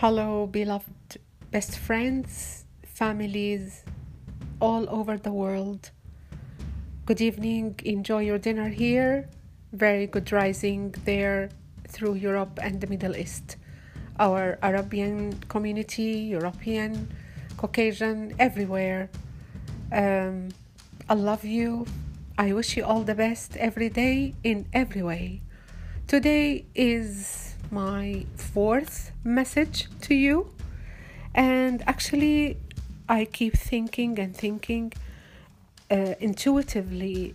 Hello, beloved best friends, families all over the world. Good evening. Enjoy your dinner here. Very good rising there through Europe and the Middle East. Our Arabian community, European, Caucasian, everywhere. Um, I love you. I wish you all the best every day in every way. Today is my fourth message to you, and actually, I keep thinking and thinking uh, intuitively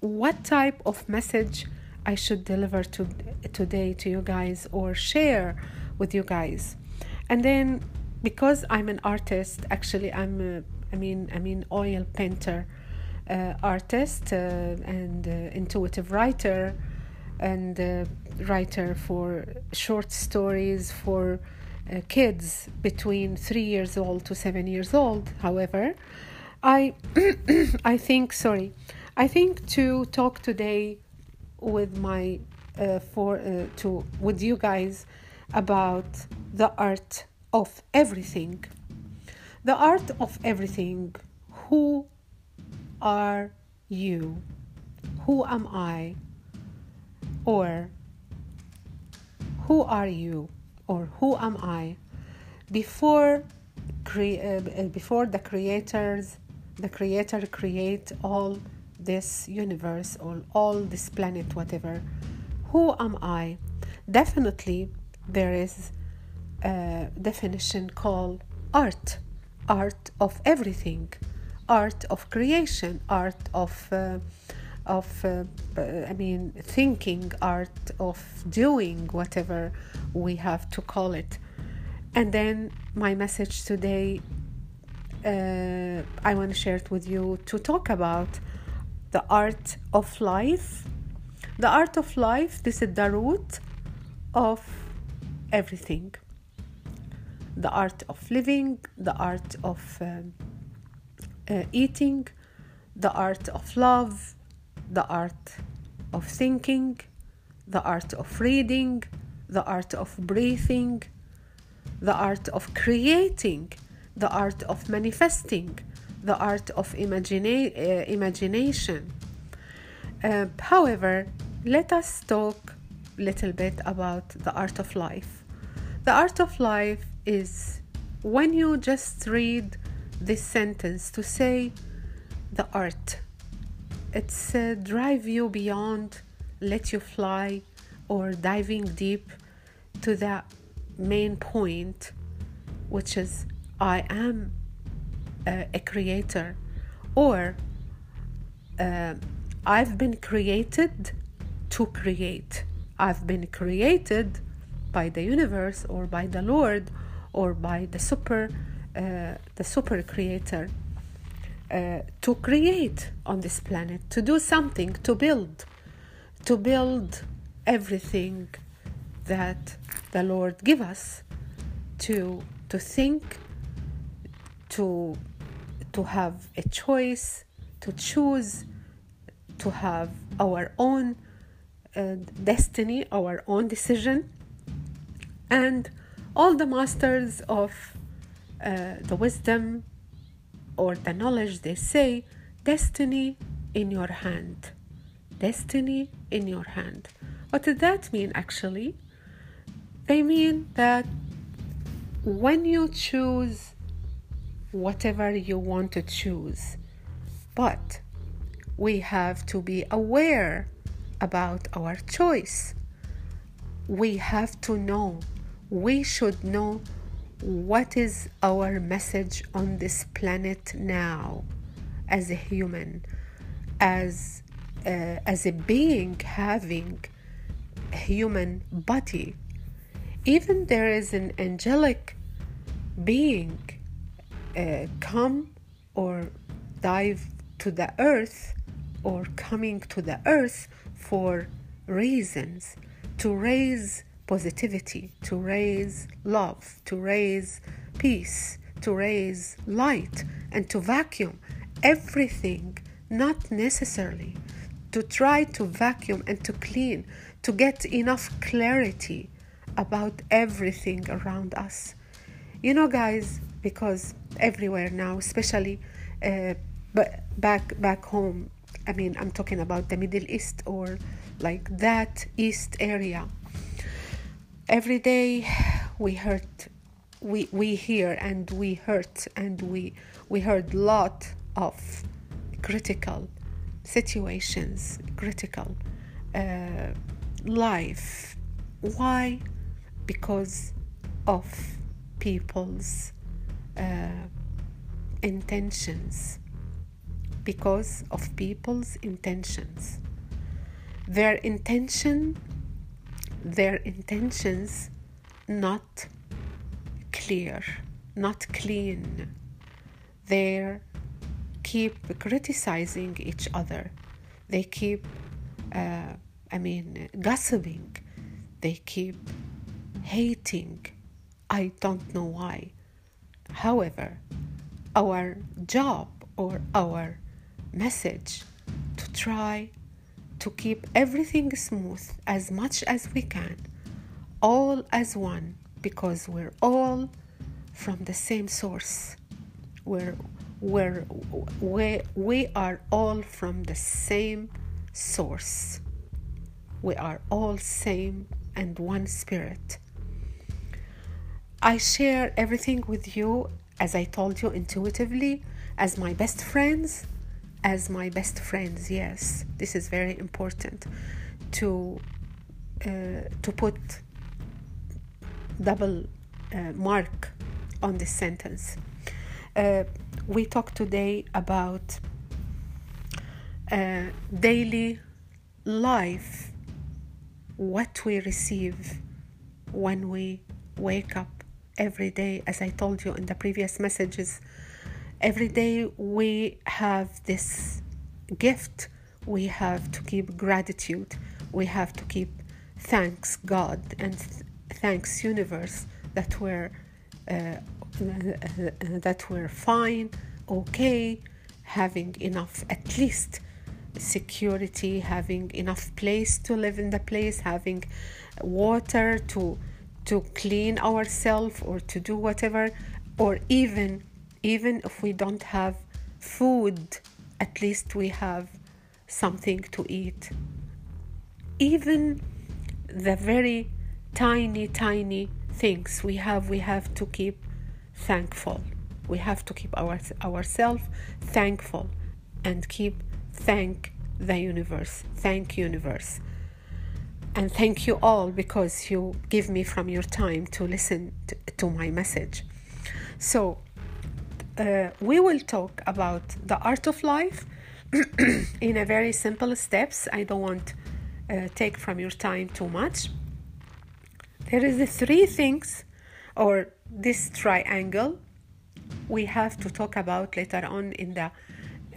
what type of message I should deliver to today to you guys or share with you guys. And then because I'm an artist, actually I'm a, I mean I mean oil painter, uh, artist uh, and uh, intuitive writer and uh, writer for short stories for uh, kids between 3 years old to 7 years old. However, I I think sorry. I think to talk today with my uh, for uh, to with you guys about the art of everything. The art of everything. Who are you? Who am I? Or who are you? Or who am I? Before cre- uh, before the creators the creator create all this universe or all this planet whatever who am i definitely there is a definition called art art of everything art of creation art of uh, of uh, i mean thinking art of doing whatever we have to call it and then my message today uh, I want to share it with you to talk about the art of life. The art of life, this is the root of everything. The art of living, the art of um, uh, eating, the art of love, the art of thinking, the art of reading, the art of breathing, the art of creating the art of manifesting, the art of imagina- uh, imagination. Uh, however, let us talk a little bit about the art of life. The art of life is when you just read this sentence to say the art. It's uh, drive you beyond, let you fly, or diving deep to the main point, which is I am uh, a creator, or uh, I've been created to create. I've been created by the universe or by the Lord or by the super, uh, the super creator uh, to create on this planet, to do something, to build, to build everything that the Lord give us, to to think, to to have a choice, to choose, to have our own uh, destiny, our own decision, and all the masters of uh, the wisdom or the knowledge they say destiny in your hand destiny in your hand what does that mean actually they mean that when you choose whatever you want to choose. But we have to be aware about our choice. We have to know, we should know what is our message on this planet now as a human, as, uh, as a being having a human body. Even there is an angelic being uh, come or dive to the earth or coming to the earth for reasons to raise positivity, to raise love, to raise peace, to raise light, and to vacuum everything, not necessarily to try to vacuum and to clean, to get enough clarity about everything around us. You know, guys, because everywhere now, especially uh, back back home, I mean, I'm talking about the Middle East or like that East area. Every day we hurt, we we hear and we hurt and we we heard lot of critical situations, critical uh, life. Why? Because of people's uh, intentions. Because of people's intentions. Their intention, their intentions not clear, not clean. They keep criticizing each other. They keep uh, I mean, gossiping. They keep hating. I don't know why. However, our job or our message to try to keep everything smooth as much as we can, all as one, because we're all from the same source. We're, we're, we, we are all from the same source. We are all same and one spirit. I share everything with you, as I told you intuitively, as my best friends, as my best friends. Yes, this is very important to uh, to put double uh, mark on this sentence. Uh, we talk today about uh, daily life, what we receive when we wake up every day, as I told you in the previous messages. Every day we have this gift, we have to keep gratitude, we have to keep thanks God and thanks universe that we're uh, that we're fine, okay, having enough at least security, having enough place to live in the place, having water to to clean ourselves or to do whatever, or even even if we don't have food, at least we have something to eat. Even the very tiny, tiny things we have, we have to keep thankful. We have to keep our, ourselves thankful and keep thank the universe. Thank universe. And thank you all because you give me from your time to listen to, to my message. So, uh, we will talk about the art of life in a very simple steps. I don't want uh, take from your time too much. There is the three things, or this triangle, we have to talk about later on in the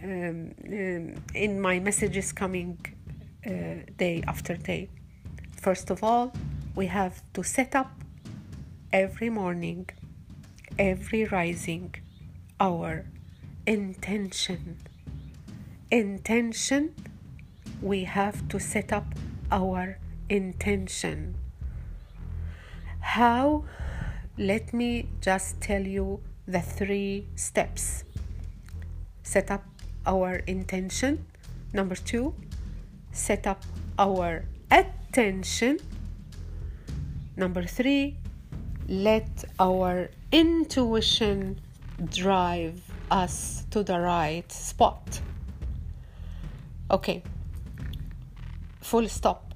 um, um, in my messages coming uh, day after day. First of all, we have to set up every morning, every rising, our intention. Intention, we have to set up our intention. How? Let me just tell you the three steps. Set up our intention. Number two, set up our attention. Number three, let our intuition drive us to the right spot. Okay, full stop.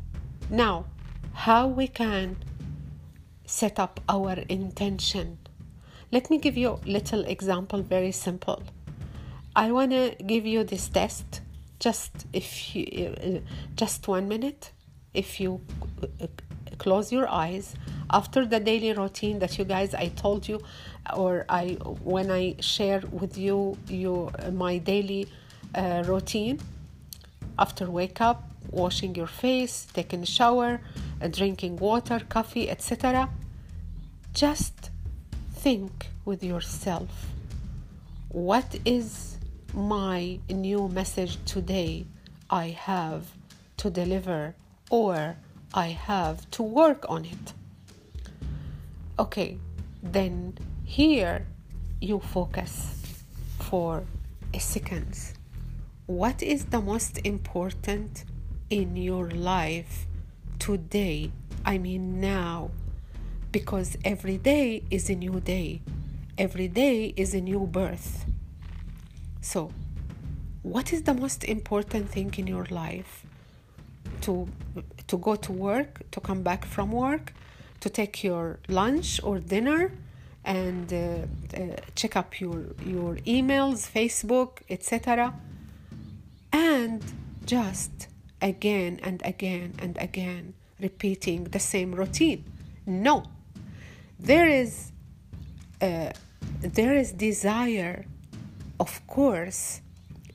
Now, how we can set up our intention. Let me give you a little example, very simple. I want to give you this test just if you uh, just one minute if you uh, close your eyes after the daily routine that you guys I told you or I when I share with you you my daily uh, routine. After wake up washing your face taking a shower uh, drinking water coffee etc just think with yourself what is my new message today I have to deliver or I have to work on it. okay, then here you focus for a second. What is the most important in your life today? I mean, now. Because every day is a new day, every day is a new birth. So, what is the most important thing in your life? To, to go to work, to come back from work, to take your lunch or dinner, and uh, uh, check up your, your emails, Facebook, etc. And just again and again and again repeating the same routine. No, there is uh, there is desire, of course,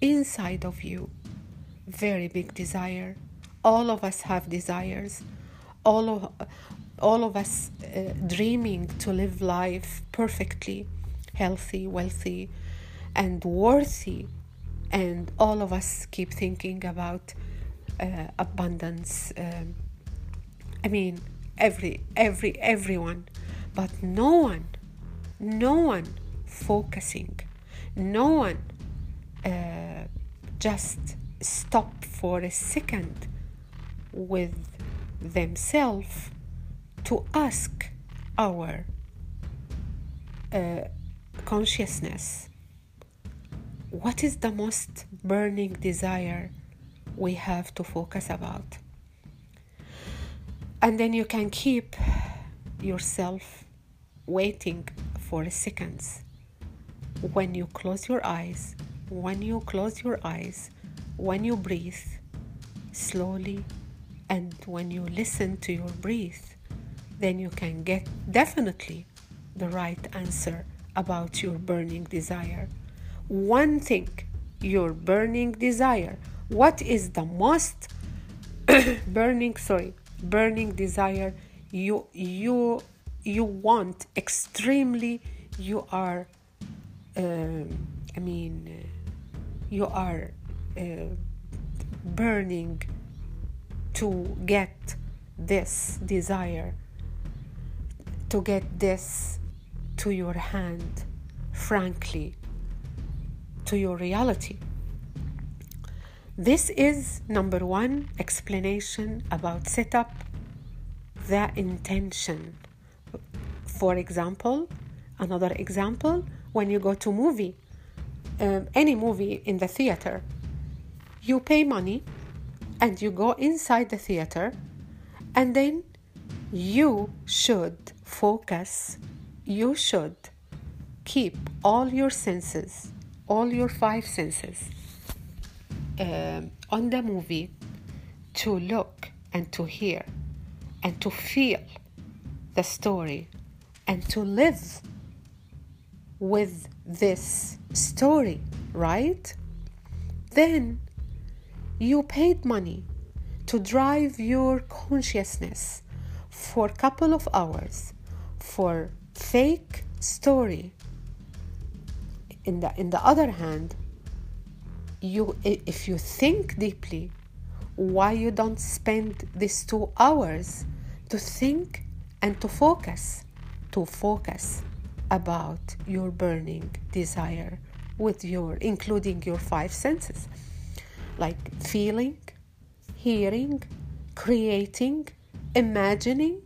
inside of you. Very big desire. All of us have desires. All of all of us uh, dreaming to live life perfectly, healthy, wealthy, and worthy. And all of us keep thinking about uh, abundance. Um, I mean, every, every, everyone, but no one, no one focusing, no one uh, just stop for a second with themselves to ask our uh, consciousness what is the most burning desire we have to focus about? And then you can keep yourself waiting for seconds. When you close your eyes when you close your eyes when you breathe slowly and when you listen to your breath then you can get definitely the right answer about your burning desire. One thing, your burning desire. What is the most burning, sorry, burning desire you you you want extremely you are um, I mean you are uh, burning to get this desire to get this to your hand, frankly, to your reality. This is number one explanation about setup the intention. For example, another example, when you go to movie, um, any movie in the theater, you pay money and you go inside the theater and then you should focus, you should keep all your senses, all your five senses uh, on the movie to look and to hear and to feel the story and to live with this story, right? Then you paid money to drive your consciousness for a couple of hours for fake story. In the in the other hand you if you think deeply why you don't spend these two hours to think and to focus to focus about your burning desire with your including your five senses like feeling hearing creating imagining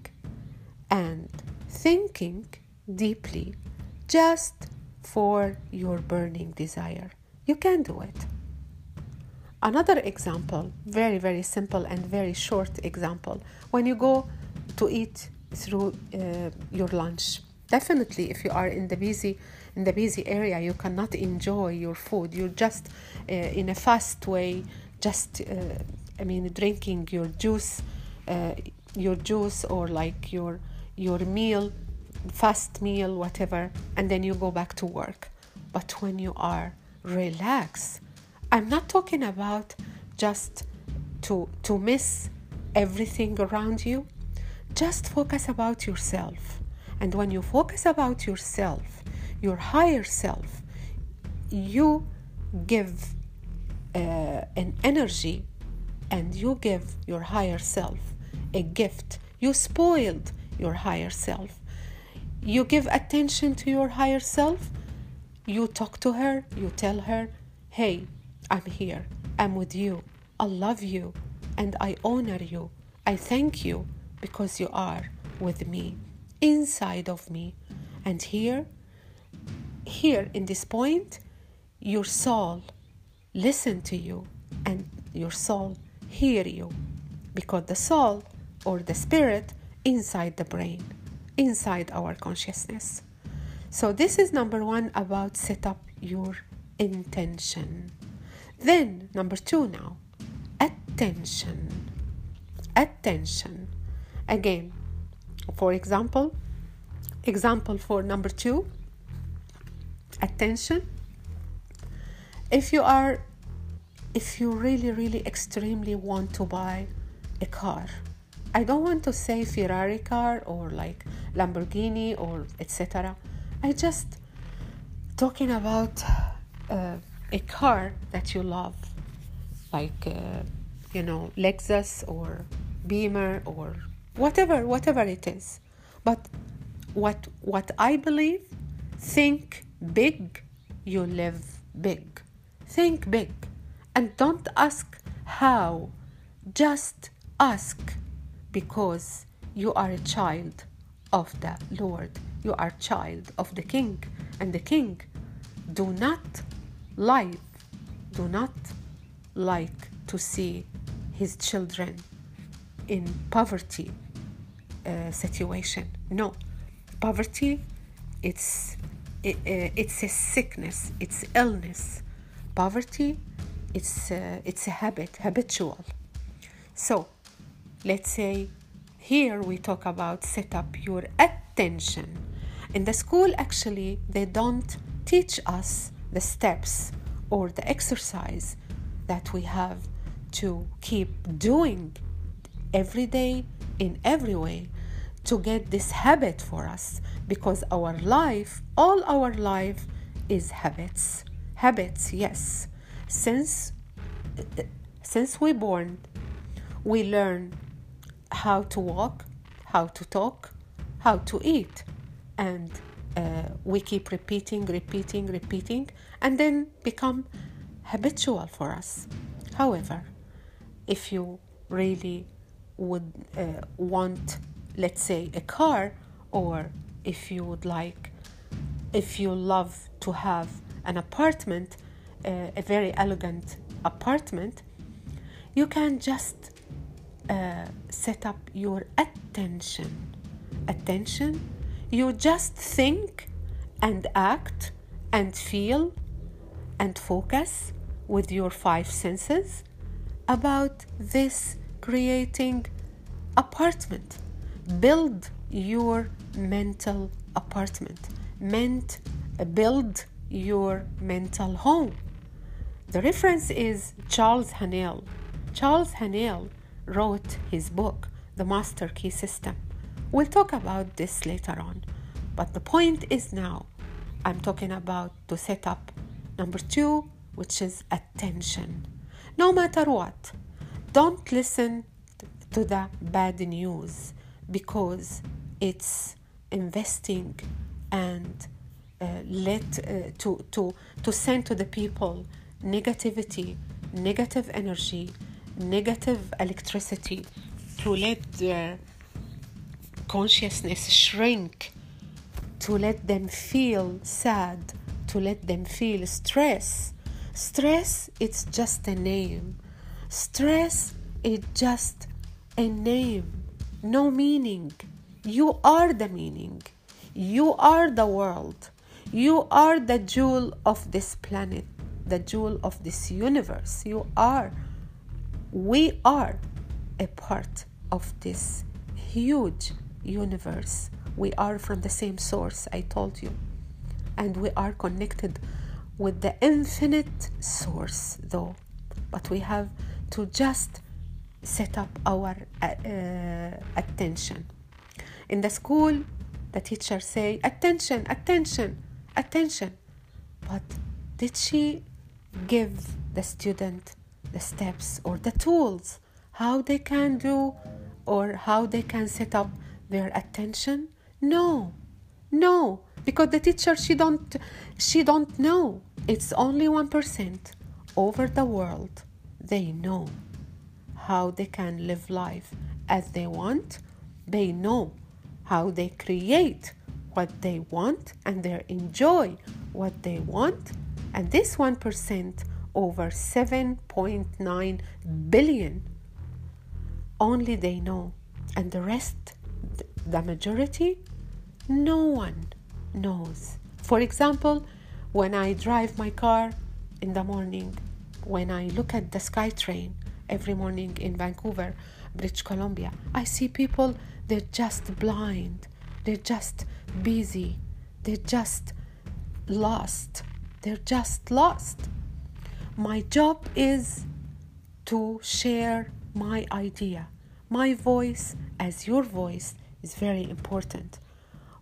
and thinking deeply just for your burning desire. You can do it. Another example, very, very simple and very short example, when you go to eat through uh, your lunch. Definitely, if you are in the busy in the busy area, you cannot enjoy your food. You're just uh, in a fast way, just uh, I mean, drinking your juice, uh, your juice or like your your meal, fast meal, whatever, and then you go back to work. But when you are relaxed, I'm not talking about just to to miss everything around you. Just focus about yourself. And when you focus about yourself, your higher self, you give uh, an energy and you give your higher self a gift. You spoiled your higher self. you give attention to your higher self. You talk to her. You tell her hey i'm here. I'm with you. I love you and i honor you. I thank you because you are with me inside of me. And here here in this point your soul listen to you and your soul hear you because the soul or the spirit inside the brain inside our consciousness. So this is number 1 about set up your intention. Then number 2 now attention. Attention. Again for example example for number 2 attention. If you are if you really really extremely want to buy a car i don't want to say ferrari car or like lamborghini or etc i just talking about uh, a car that you love like uh, you know lexus or beamer or whatever whatever it is. But what what i believe think big you live big Think big and don't ask how, just ask because you are a child of the Lord. You are child of the King, and the King do not like, do not like to see his children in poverty uh, situation. No, poverty, it's it, uh, it's a sickness, it's illness poverty it's uh, it's a habit habitual. So let's say here we talk about set up your attention. In the school actually they don't teach us the steps or the exercise that we have to keep doing every day in every way to get this habit for us because our life all our life is habits. Habits yes. Since since we born we learn how to walk how to talk how to eat. And uh, we keep repeating repeating repeating and then become habitual for us. However if you really would uh, want let's say a car or if you would like if you love to have an apartment, uh, a very elegant apartment, you can just uh, set up your attention. Attention, you just think and act and feel and focus with your five senses about this creating apartment. Build your mental apartment. Meant uh, build your mental home. The reference is Charles Haanel. Charles Haanel wrote his book, The Master Key System. We'll talk about this later on. But the point is now, I'm talking about to set up number two, which is attention. No matter what, don't listen to the bad news because it's investing and uh, let uh, to to to send to the people negativity negative energy negative electricity to let their consciousness shrink to let them feel sad to let them feel stress. Stress it's just a name. Stress is just a name no meaning you are the meaning you are the world you are the jewel of this planet, the jewel of this universe. You are, we are a part of this huge universe. We are from the same source, I told you. And we are connected with the infinite source, though. But we have to just set up our uh, uh attention. In the school, the teacher say, attention, attention attention. But did she give the student the steps or the tools how they can do or how they can set up their attention? No, No, because the teacher she don't she don't know. It's only 1% over the world. They know how they can live life as they want. They know how they create what they want and they enjoy what they want. And this 1% over 7.9 billion only they know. And the rest, the majority, no one knows. For example, when I drive my car in the morning, when I look at the SkyTrain every morning in Vancouver, British Columbia, I see people, they're just blind, they're just busy, they're just lost, they're just lost. My job is to share my idea. My voice, as your voice, is very important.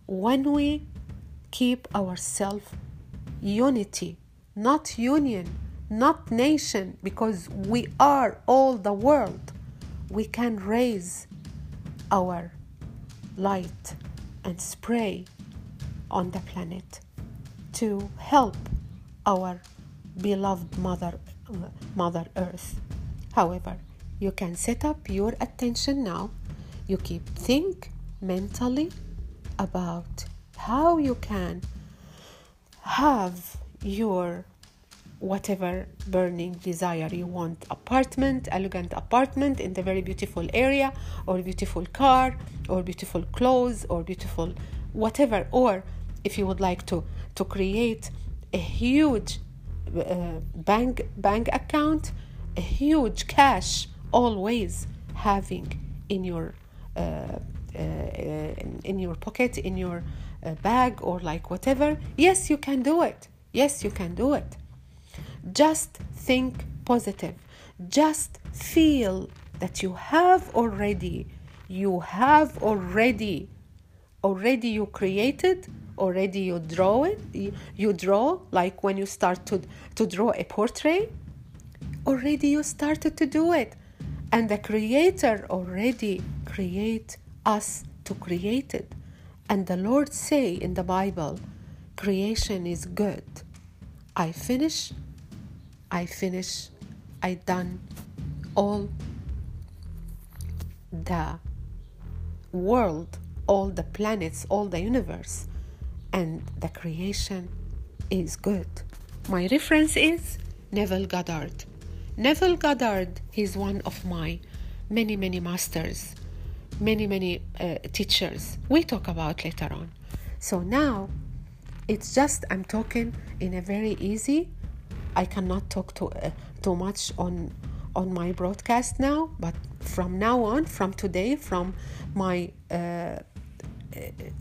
When we keep ourselves unity, not union, not nation, because we are all the world, we can raise our light and spray on the planet to help our beloved mother mother earth. However you can set up your attention now. You keep think mentally about how you can have your whatever burning desire you want apartment elegant apartment in the very beautiful area or beautiful car or beautiful clothes or beautiful whatever. Or if you would like to to create a huge uh, bank bank account a huge cash always having in your uh, uh, in, in your pocket in your uh, bag or like whatever yes you can do it. Yes you can do it just think positive. Just feel that you have already you have already already you created already you draw it you, draw like when you start to to draw a portrait already you started to do it. And the creator already create us to create it. And the lord say in the bible creation is good. I finish i finish i done all the world all the planets all the universe and the creation is good my reference is neville goddard Neville Goddard is one of my many, many masters, many, many uh, teachers we talk about later on. So now it's just I'm talking in a very easy. I cannot talk too, uh, too much on on my broadcast now, but from now on, from today, from my uh, uh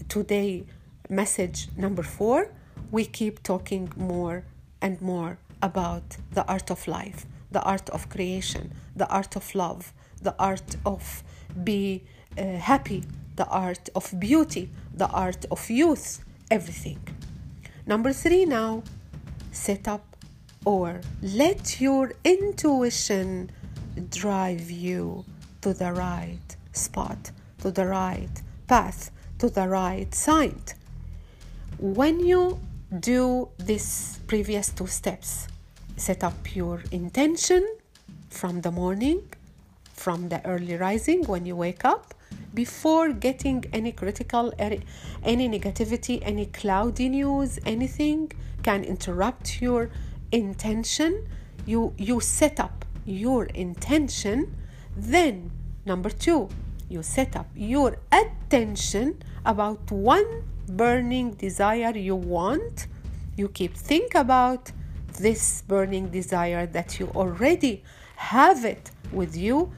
today message number four, we keep talking more and more about the art of life the art of creation, the art of love, the art of be uh, happy, the art of beauty, the art of youth, everything. Number three now, set up or let your intuition drive you to the right spot, to the right path, to the right side. When you do these previous two steps, set up your intention from the morning, from the early rising when you wake up, before getting any critical, any negativity, any cloudy news, anything can interrupt your intention. You, you set up your intention. Then, number two, you set up your attention about one burning desire you want. You keep think about this burning desire that you already have it with you,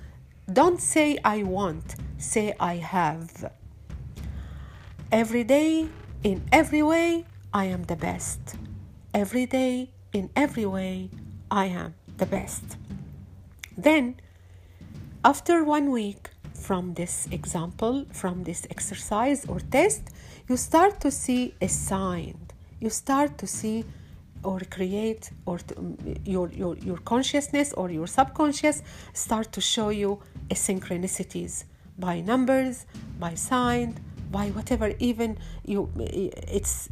don't say I want, say I have. Every day, in every way, I am the best. Every day, in every way, I am the best. Then, after one week from this example, from this exercise or test, you start to see a sign. You start to see or create or to, um, your, your, your consciousness or your subconscious start to show you synchronicities by numbers by sign by whatever even you it's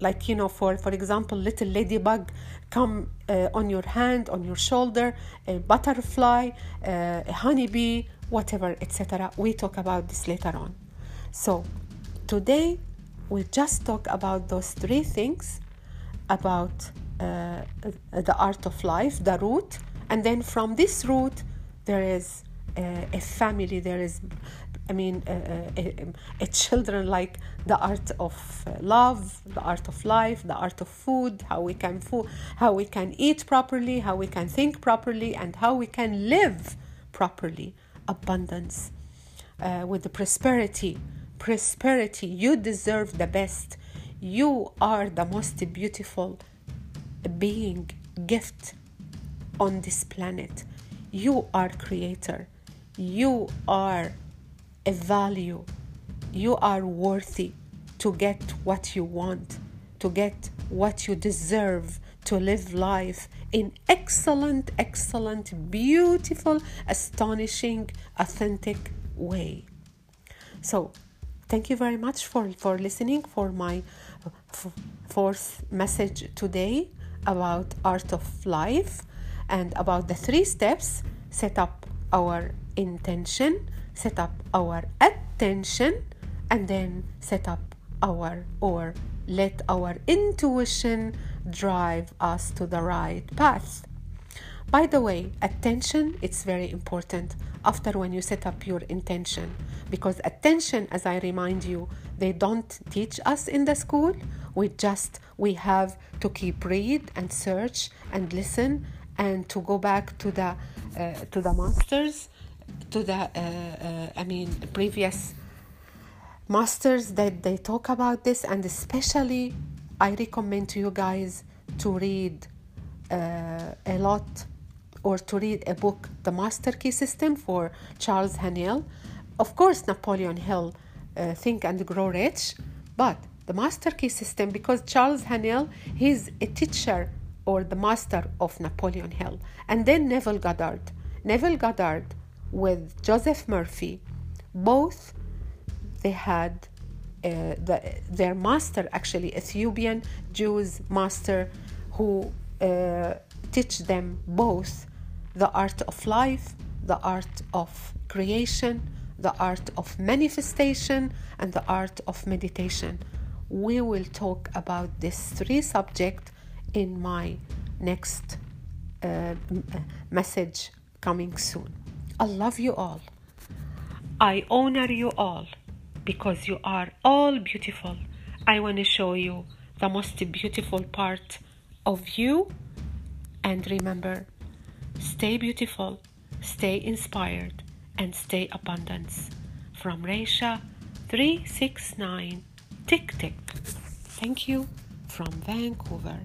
like you know for for example little ladybug come uh, on your hand on your shoulder a butterfly uh, a honeybee whatever etc we talk about this later on. So today we just talk about those three things about uh, the art of life the root and then from this root there is uh, a family there is I mean, uh, uh, children like the art of uh, love, the art of life, the art of food, how we can food, how we can eat properly, how we can think properly, and how we can live properly. Abundance, uh, with the prosperity, prosperity. You deserve the best. You are the most beautiful being, gift on this planet. You are creator. You are a value. You are worthy to get what you want, to get what you deserve, to live life in excellent, excellent, beautiful, astonishing, authentic way. So, thank you very much for, for listening for my fourth message today about art of life and about the three steps set up our intention set up our attention and then set up our or let our intuition drive us to the right path. By the way attention it's very important after when you set up your intention because attention as i remind you they don't teach us in the school. We just we have to keep read and search and listen and to go back to the uh, to the masters to the uh, uh, I mean previous masters that they talk about this and especially I recommend to you guys to read uh, a lot or to read a book The Master Key System for Charles Haanel of course Napoleon Hill uh, Think and Grow Rich but the Master Key System because Charles Haanel he's a teacher or the master of Napoleon Hill. And then Neville Goddard. Neville Goddard with Joseph Murphy, both they had uh, the, their master, actually Ethiopian Jews master, who uh, teach them both the art of life, the art of creation, the art of manifestation, and the art of meditation. We will talk about these three subjects in my next uh, message coming soon. I love you all. I honor you all because you are all beautiful. I want to show you the most beautiful part of you. And remember, stay beautiful, stay inspired, and stay abundance. From Reisha 369 Tick Tick. Thank you from Vancouver.